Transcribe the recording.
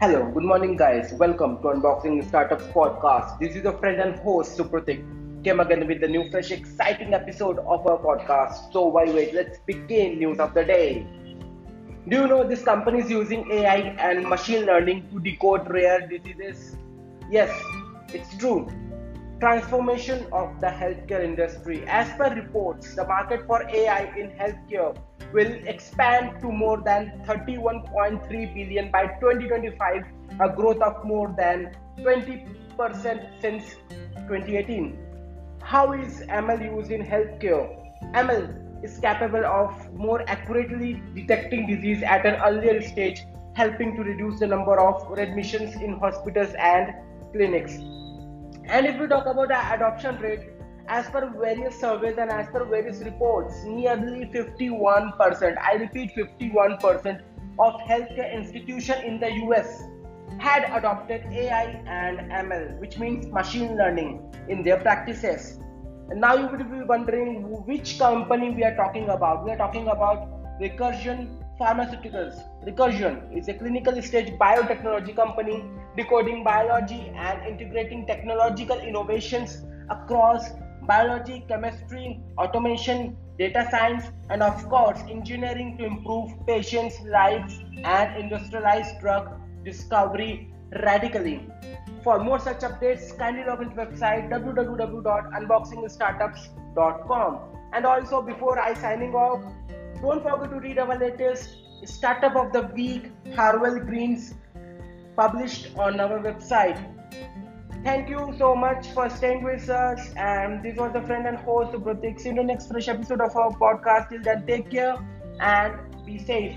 Hello, good morning, guys. Welcome to Unboxing Startups Podcast. This is your friend and host, Supratik. Came again with the new, fresh, exciting episode of our podcast. So, why wait? Let's begin news of the day. Do you know this company is using AI and machine learning to decode rare diseases? Yes, it's true. Transformation of the healthcare industry. As per reports, the market for AI in healthcare will expand to more than 31.3 billion by 2025, a growth of more than 20% since 2018. How is ML used in healthcare? ML is capable of more accurately detecting disease at an earlier stage, helping to reduce the number of readmissions in hospitals and clinics. And if we talk about the adoption rate, as per various surveys and as per various reports, nearly 51%, I repeat 51% of healthcare institutions in the US had adopted AI and ML, which means machine learning, in their practices. And now you would be wondering which company we are talking about. We are talking about Recursion Pharmaceuticals. Recursion is a clinical stage biotechnology company decoding biology and integrating technological innovations across biology, chemistry, automation, data science, and of course, engineering to improve patients' lives and industrialize drug discovery radically. For more such updates, kindly log into website www.unboxingstartups.com. And also, before I signing off, don't forget to read our latest Startup of the Week, Harwell Greens, published on our website. Thank you so much for staying with us. And this was the friend and host, Pratik. See you in the next fresh episode of our podcast. Till then, take care and be safe.